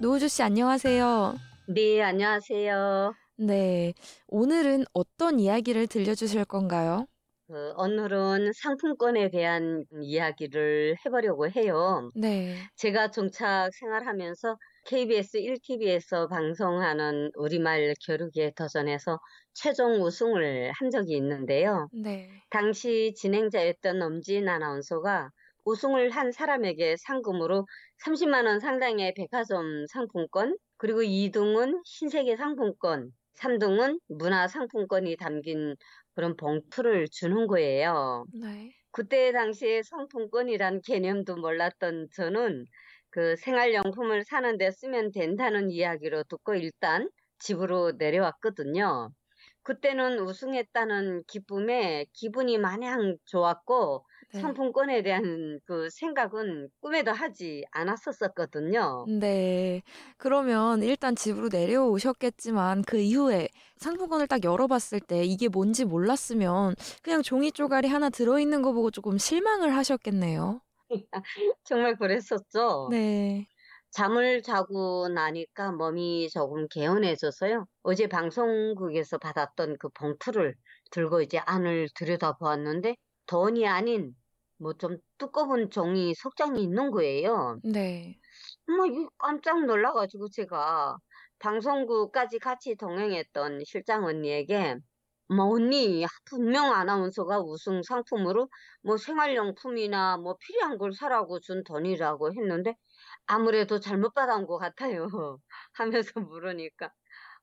노우주 씨 안녕하세요. 네, 안녕하세요. 네, 오늘은 어떤 이야기를 들려주실 건가요? 그 오늘은 상품권에 대한 이야기를 해보려고 해요. 네, 제가 종착 생활하면서 KBS 1TV에서 방송하는 우리말 겨루기에 도전해서 최종 우승을 한 적이 있는데요. 네, 당시 진행자였던 엄진 아나운서가 우승을 한 사람에게 상금으로 30만 원 상당의 백화점 상품권, 그리고 2등은 신세계 상품권, 3등은 문화 상품권이 담긴 그런 봉투를 주는 거예요. 네, 그때 당시에 상품권이란 개념도 몰랐던 저는 그 생활용품을 사는데 쓰면 된다는 이야기로 듣고 일단 집으로 내려왔거든요. 그때는 우승했다는 기쁨에 기분이 마냥 좋았고 네. 상품권에 대한 그 생각은 꿈에도 하지 않았었거든요. 네. 그러면 일단 집으로 내려오셨겠지만 그 이후에 상품권을 딱 열어봤을 때 이게 뭔지 몰랐으면 그냥 종이 쪼가리 하나 들어있는 거 보고 조금 실망을 하셨겠네요. 정말 그랬었죠. 네. 잠을 자고 나니까 몸이 조금 개운해져서요. 어제 방송국에서 받았던 그 봉투를 들고 이제 안을 들여다보았는데 돈이 아닌 뭐 좀 두꺼운 종이 속장이 있는 거예요. 네. 뭐 깜짝 놀라가지고 제가 방송국까지 같이 동행했던 실장 언니에게 뭐 언니 분명 아나운서가 우승 상품으로 뭐 생활용품이나 뭐 필요한 걸 사라고 준 돈이라고 했는데 아무래도 잘못 받아온 것 같아요 하면서 물으니까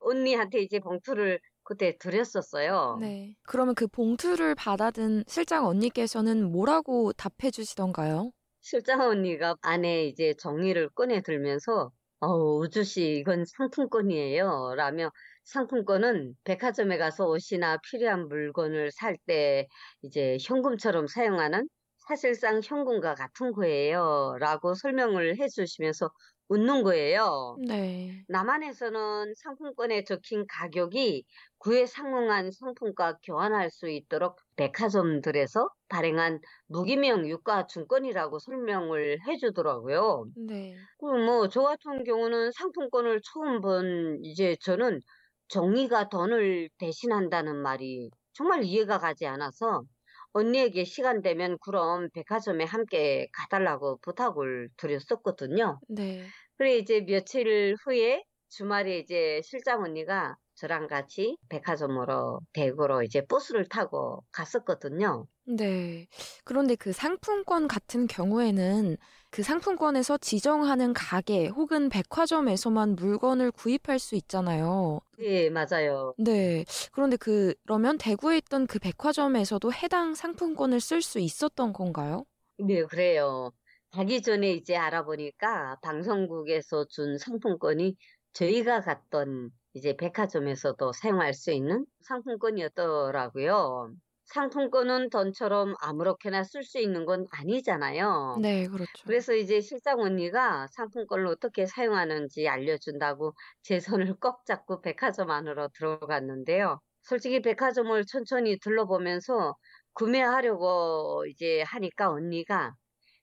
언니한테 이제 봉투를 그때 드렸었어요. 네. 그러면 그 봉투를 받아든 실장 언니께서는 뭐라고 답해 주시던가요? 실장 언니가 안에 이제 종이를 꺼내 들면서 어, 우주 씨 이건 상품권이에요. 라며 상품권은 백화점에 가서 옷이나 필요한 물건을 살 때 이제 현금처럼 사용하는 사실상 현금과 같은 거예요. 라고 설명을 해 주시면서 웃는 거예요. 네. 남한에서는 상품권에 적힌 가격이 그에 상응한 상품과 교환할 수 있도록 백화점들에서 발행한 무기명 유가 증권이라고 설명을 해주더라고요. 네. 그뭐저 같은 경우는 상품권을 처음 본 이제 저는 종이가 돈을 대신한다는 말이 정말 이해가 가지 않아서 언니에게 시간 되면 그럼 백화점에 함께 가달라고 부탁을 드렸었거든요. 네. 그래 이제 며칠 후에 주말에 이제 실장 언니가 저랑 같이 백화점으로 대구로 이제 버스를 타고 갔었거든요. 네. 그런데 그 상품권 같은 경우에는 그 상품권에서 지정하는 가게 혹은 백화점에서만 물건을 구입할 수 있잖아요. 예, 맞아요. 네. 그런데 그, 그러면 대구에 있던 그 백화점에서도 해당 상품권을 쓸 수 있었던 건가요? 네, 그래요. 가기 전에 이제 알아보니까 방송국에서 준 상품권이 저희가 갔던 이제 백화점에서도 사용할 수 있는 상품권이었더라고요. 상품권은 돈처럼 아무렇게나 쓸 수 있는 건 아니잖아요. 네, 그렇죠. 그래서 이제 실장 언니가 상품권을 어떻게 사용하는지 알려준다고 제 손을 꼭 잡고 백화점 안으로 들어갔는데요. 솔직히 백화점을 천천히 둘러보면서 구매하려고 이제 하니까 언니가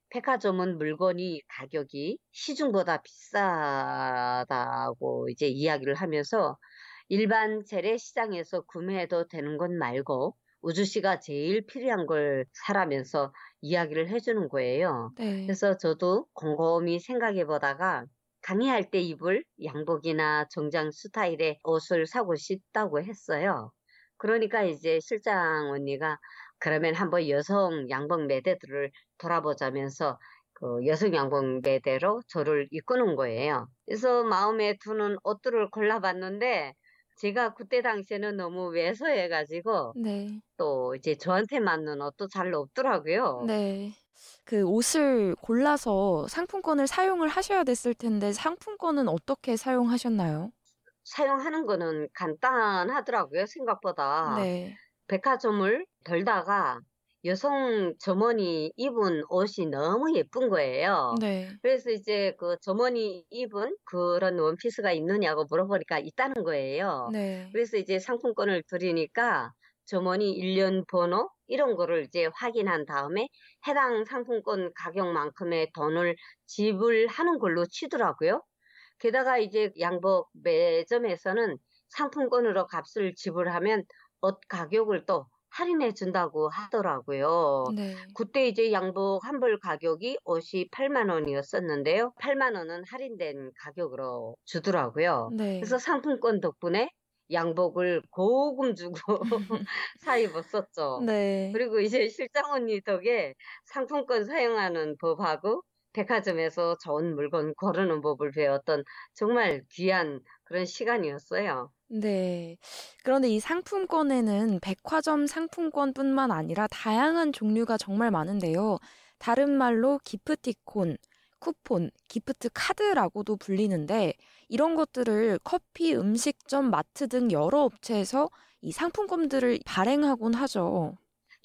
백화점은 물건이 가격이 시중보다 비싸다고 이제 이야기를 하면서 일반 재래시장에서 구매해도 되는 것 말고 우주 씨가 제일 필요한 걸 사라면서 이야기를 해주는 거예요. 네. 그래서 저도 곰곰이 생각해 보다가 강의할 때 입을 양복이나 정장 스타일의 옷을 사고 싶다고 했어요. 그러니까 이제 실장 언니가 그러면 한번 여성 양복 매대들을 돌아보자면서 그 여성 양복 매대로 저를 이끄는 거예요. 그래서 마음에 드는 옷들을 골라봤는데 제가 그때 당시에는 너무 왜소해가지고 네. 또 이제 저한테 맞는 옷도 잘 없더라고요. 네. 그 옷을 골라서 상품권을 사용을 하셔야 됐을 텐데 상품권은 어떻게 사용하셨나요? 사용하는 거는 간단하더라고요, 생각보다. 네. 백화점을 돌다가 여성 점원이 입은 옷이 너무 예쁜 거예요. 네. 그래서 이제 그 점원이 입은 그런 원피스가 있느냐고 물어보니까 있다는 거예요. 네. 그래서 이제 상품권을 드리니까 점원이 일련 번호 이런 거를 이제 확인한 다음에 해당 상품권 가격만큼의 돈을 지불하는 걸로 치더라고요. 게다가 이제 양복 매점에서는 상품권으로 값을 지불하면 옷 가격을 또 할인해 준다고 하더라고요. 네. 그때 이제 양복 한 벌 가격이 옷이 8만 원이었었는데요. 8만 원은 할인된 가격으로 주더라고요. 네. 그래서 상품권 덕분에 양복을 고금 주고 사 입었었죠. 네. 그리고 이제 실장 언니 덕에 상품권 사용하는 법하고 백화점에서 좋은 물건 고르는 법을 배웠던 정말 귀한 그런 시간이었어요. 네. 그런데 이 상품권에는 백화점 상품권뿐만 아니라 다양한 종류가 정말 많은데요. 다른 말로 기프티콘, 쿠폰, 기프트 카드라고도 불리는데 이런 것들을 커피, 음식점, 마트 등 여러 업체에서 이 상품권들을 발행하곤 하죠.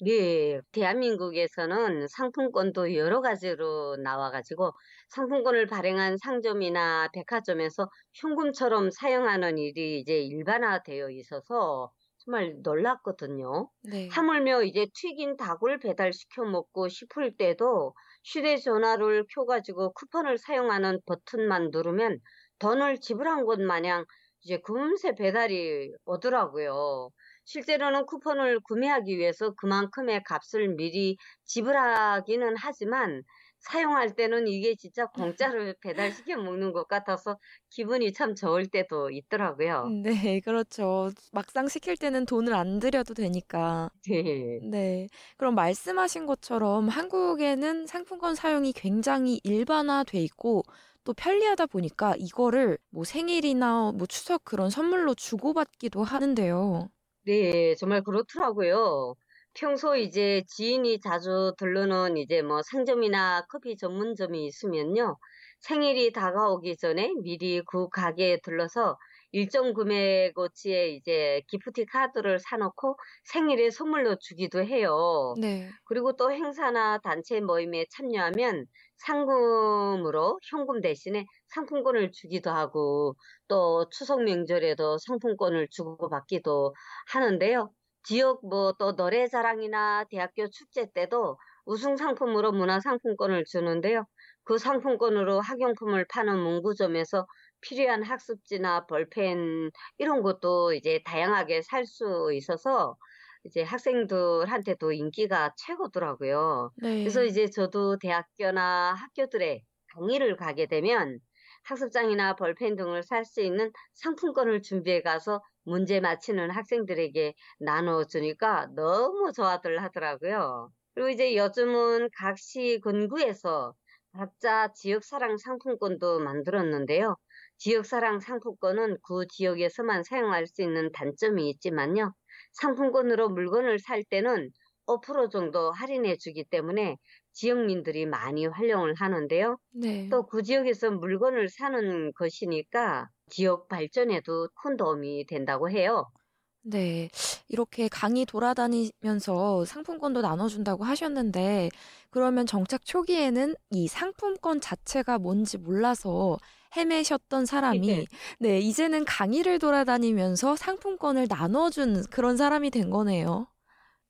네, 대한민국에서는 상품권도 여러 가지로 나와가지고 상품권을 발행한 상점이나 백화점에서 현금처럼 사용하는 일이 이제 일반화되어 있어서 정말 놀랐거든요. 네. 하물며 이제 튀긴 닭을 배달시켜 먹고 싶을 때도 휴대전화를 켜가지고 쿠폰을 사용하는 버튼만 누르면 돈을 지불한 것 마냥 이제 금세 배달이 오더라고요. 실제로는 쿠폰을 구매하기 위해서 그만큼의 값을 미리 지불하기는 하지만 사용할 때는 이게 진짜 공짜로 배달시켜 먹는 것 같아서 기분이 참 좋을 때도 있더라고요. 네, 그렇죠. 막상 시킬 때는 돈을 안 들여도 되니까. 네. 네. 그럼 말씀하신 것처럼 한국에는 상품권 사용이 굉장히 일반화돼 있고 또 편리하다 보니까 이거를 뭐 생일이나 뭐 추석 그런 선물로 주고받기도 하는데요. 네, 정말 그렇더라고요. 평소 이제 지인이 자주 들르는 이제 뭐 상점이나 커피 전문점이 있으면요. 생일이 다가오기 전에 미리 그 가게에 들러서 일정 금액어치의 이제 기프티 카드를 사놓고 생일에 선물로 주기도 해요. 네. 그리고 또 행사나 단체 모임에 참여하면 상금으로 현금 대신에 상품권을 주기도 하고 또 추석 명절에도 상품권을 주고받기도 하는데요. 지역 뭐 또 노래 자랑이나 대학교 축제 때도 우승 상품으로 문화 상품권을 주는데요. 그 상품권으로 학용품을 파는 문구점에서 필요한 학습지나 볼펜 이런 것도 이제 다양하게 살 수 있어서 이제 학생들한테도 인기가 최고더라고요. 네. 그래서 이제 저도 대학교나 학교들에 강의를 가게 되면 학습장이나 볼펜 등을 살 수 있는 상품권을 준비해 가서 문제 맞히는 학생들에게 나눠주니까 너무 좋아들 하더라고요. 그리고 이제 요즘은 각 시 근구에서 각자 지역사랑 상품권도 만들었는데요. 지역사랑 상품권은 그 지역에서만 사용할 수 있는 단점이 있지만요. 상품권으로 물건을 살 때는 5% 정도 할인해 주기 때문에 지역민들이 많이 활용을 하는데요. 네. 또그 지역에서 물건을 사는 것이니까 지역 발전에도 큰 도움이 된다고 해요. 네. 이렇게 강의 돌아다니면서 상품권도 나눠준다고 하셨는데, 그러면 정착 초기에는 이 상품권 자체가 뭔지 몰라서 헤매셨던 사람이, 네. 네, 이제는 강의를 돌아다니면서 상품권을 나눠준 그런 사람이 된 거네요.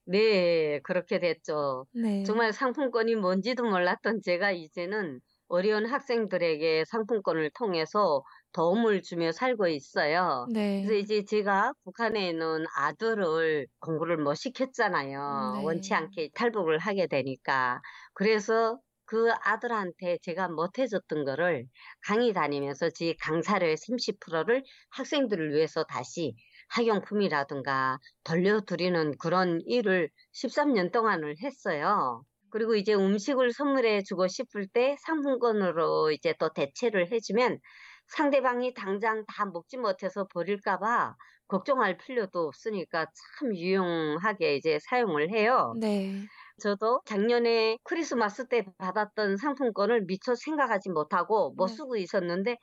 네, 그렇게 됐죠. 네. 정말 상품권이 뭔지도 몰랐던 제가 이제는 어려운 학생들에게 상품권을 통해서 도움을 주며 살고 있어요. 네. 그래서 이제 제가 북한에 있는 아들을 공부를 못 시켰잖아요. 네. 원치 않게 탈북을 하게 되니까. 그래서 그 아들한테 제가 못 해줬던 거를 강의 다니면서 제 강사료의 30%를 학생들을 위해서 다시 학용품이라든가 돌려드리는 그런 일을 13년 동안을 했어요. 그리고 이제 음식을 선물해 주고 싶을 때 상품권으로 이제 또 대체를 해주면 상대방이 당장 다 먹지 못해서 버릴까봐 걱정할 필요도 없으니까 참 유용하게 이제 사용을 해요. 네. 저도 작년에 크리스마스 때 받았던 상품권을 미처 생각하지 못하고 못 네. 쓰고 있었는데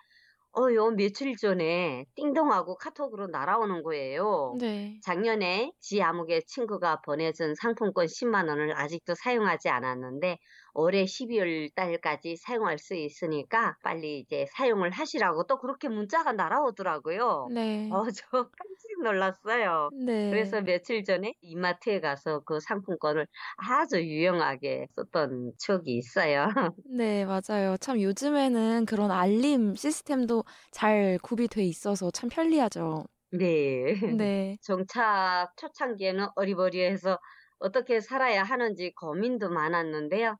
어, 요 며칠 전에 띵동하고 카톡으로 날아오는 거예요. 네. 작년에 지 아무개 친구가 보내준 상품권 10만 원을 아직도 사용하지 않았는데 올해 12월 달까지 사용할 수 있으니까 빨리 이제 사용을 하시라고 또 그렇게 문자가 날아오더라고요. 네. 어, 저 깜짝 놀랐어요. 네. 그래서 며칠 전에 이마트에 가서 그 상품권을 아주 유용하게 썼던 추억이 있어요. 네, 맞아요. 참 요즘에는 그런 알림 시스템도 잘 구비돼 있어서 참 편리하죠. 네. 네. 정착 초창기에는 어리버리해서 어떻게 살아야 하는지 고민도 많았는데요.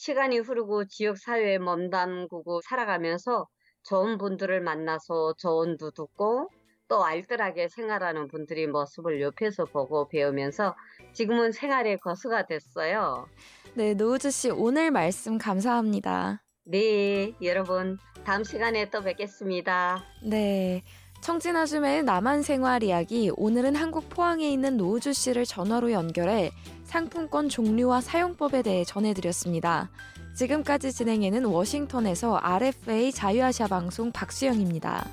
시간이 흐르고 지역 사회에 몸담고 살아가면서 좋은 분들을 만나서 조언도 듣고 또 알뜰하게 생활하는 분들의 모습을 옆에서 보고 배우면서 지금은 생활의 거수가 됐어요. 네, 노우즈 씨 오늘 말씀 감사합니다. 네, 여러분 다음 시간에 또 뵙겠습니다. 네. 청진아줌의 남한 생활 이야기 오늘은 한국 포항에 있는 노우주 씨를 전화로 연결해 상품권 종류와 사용법에 대해 전해드렸습니다. 지금까지 진행에는 워싱턴에서 RFA 자유아시아 방송 박수영입니다.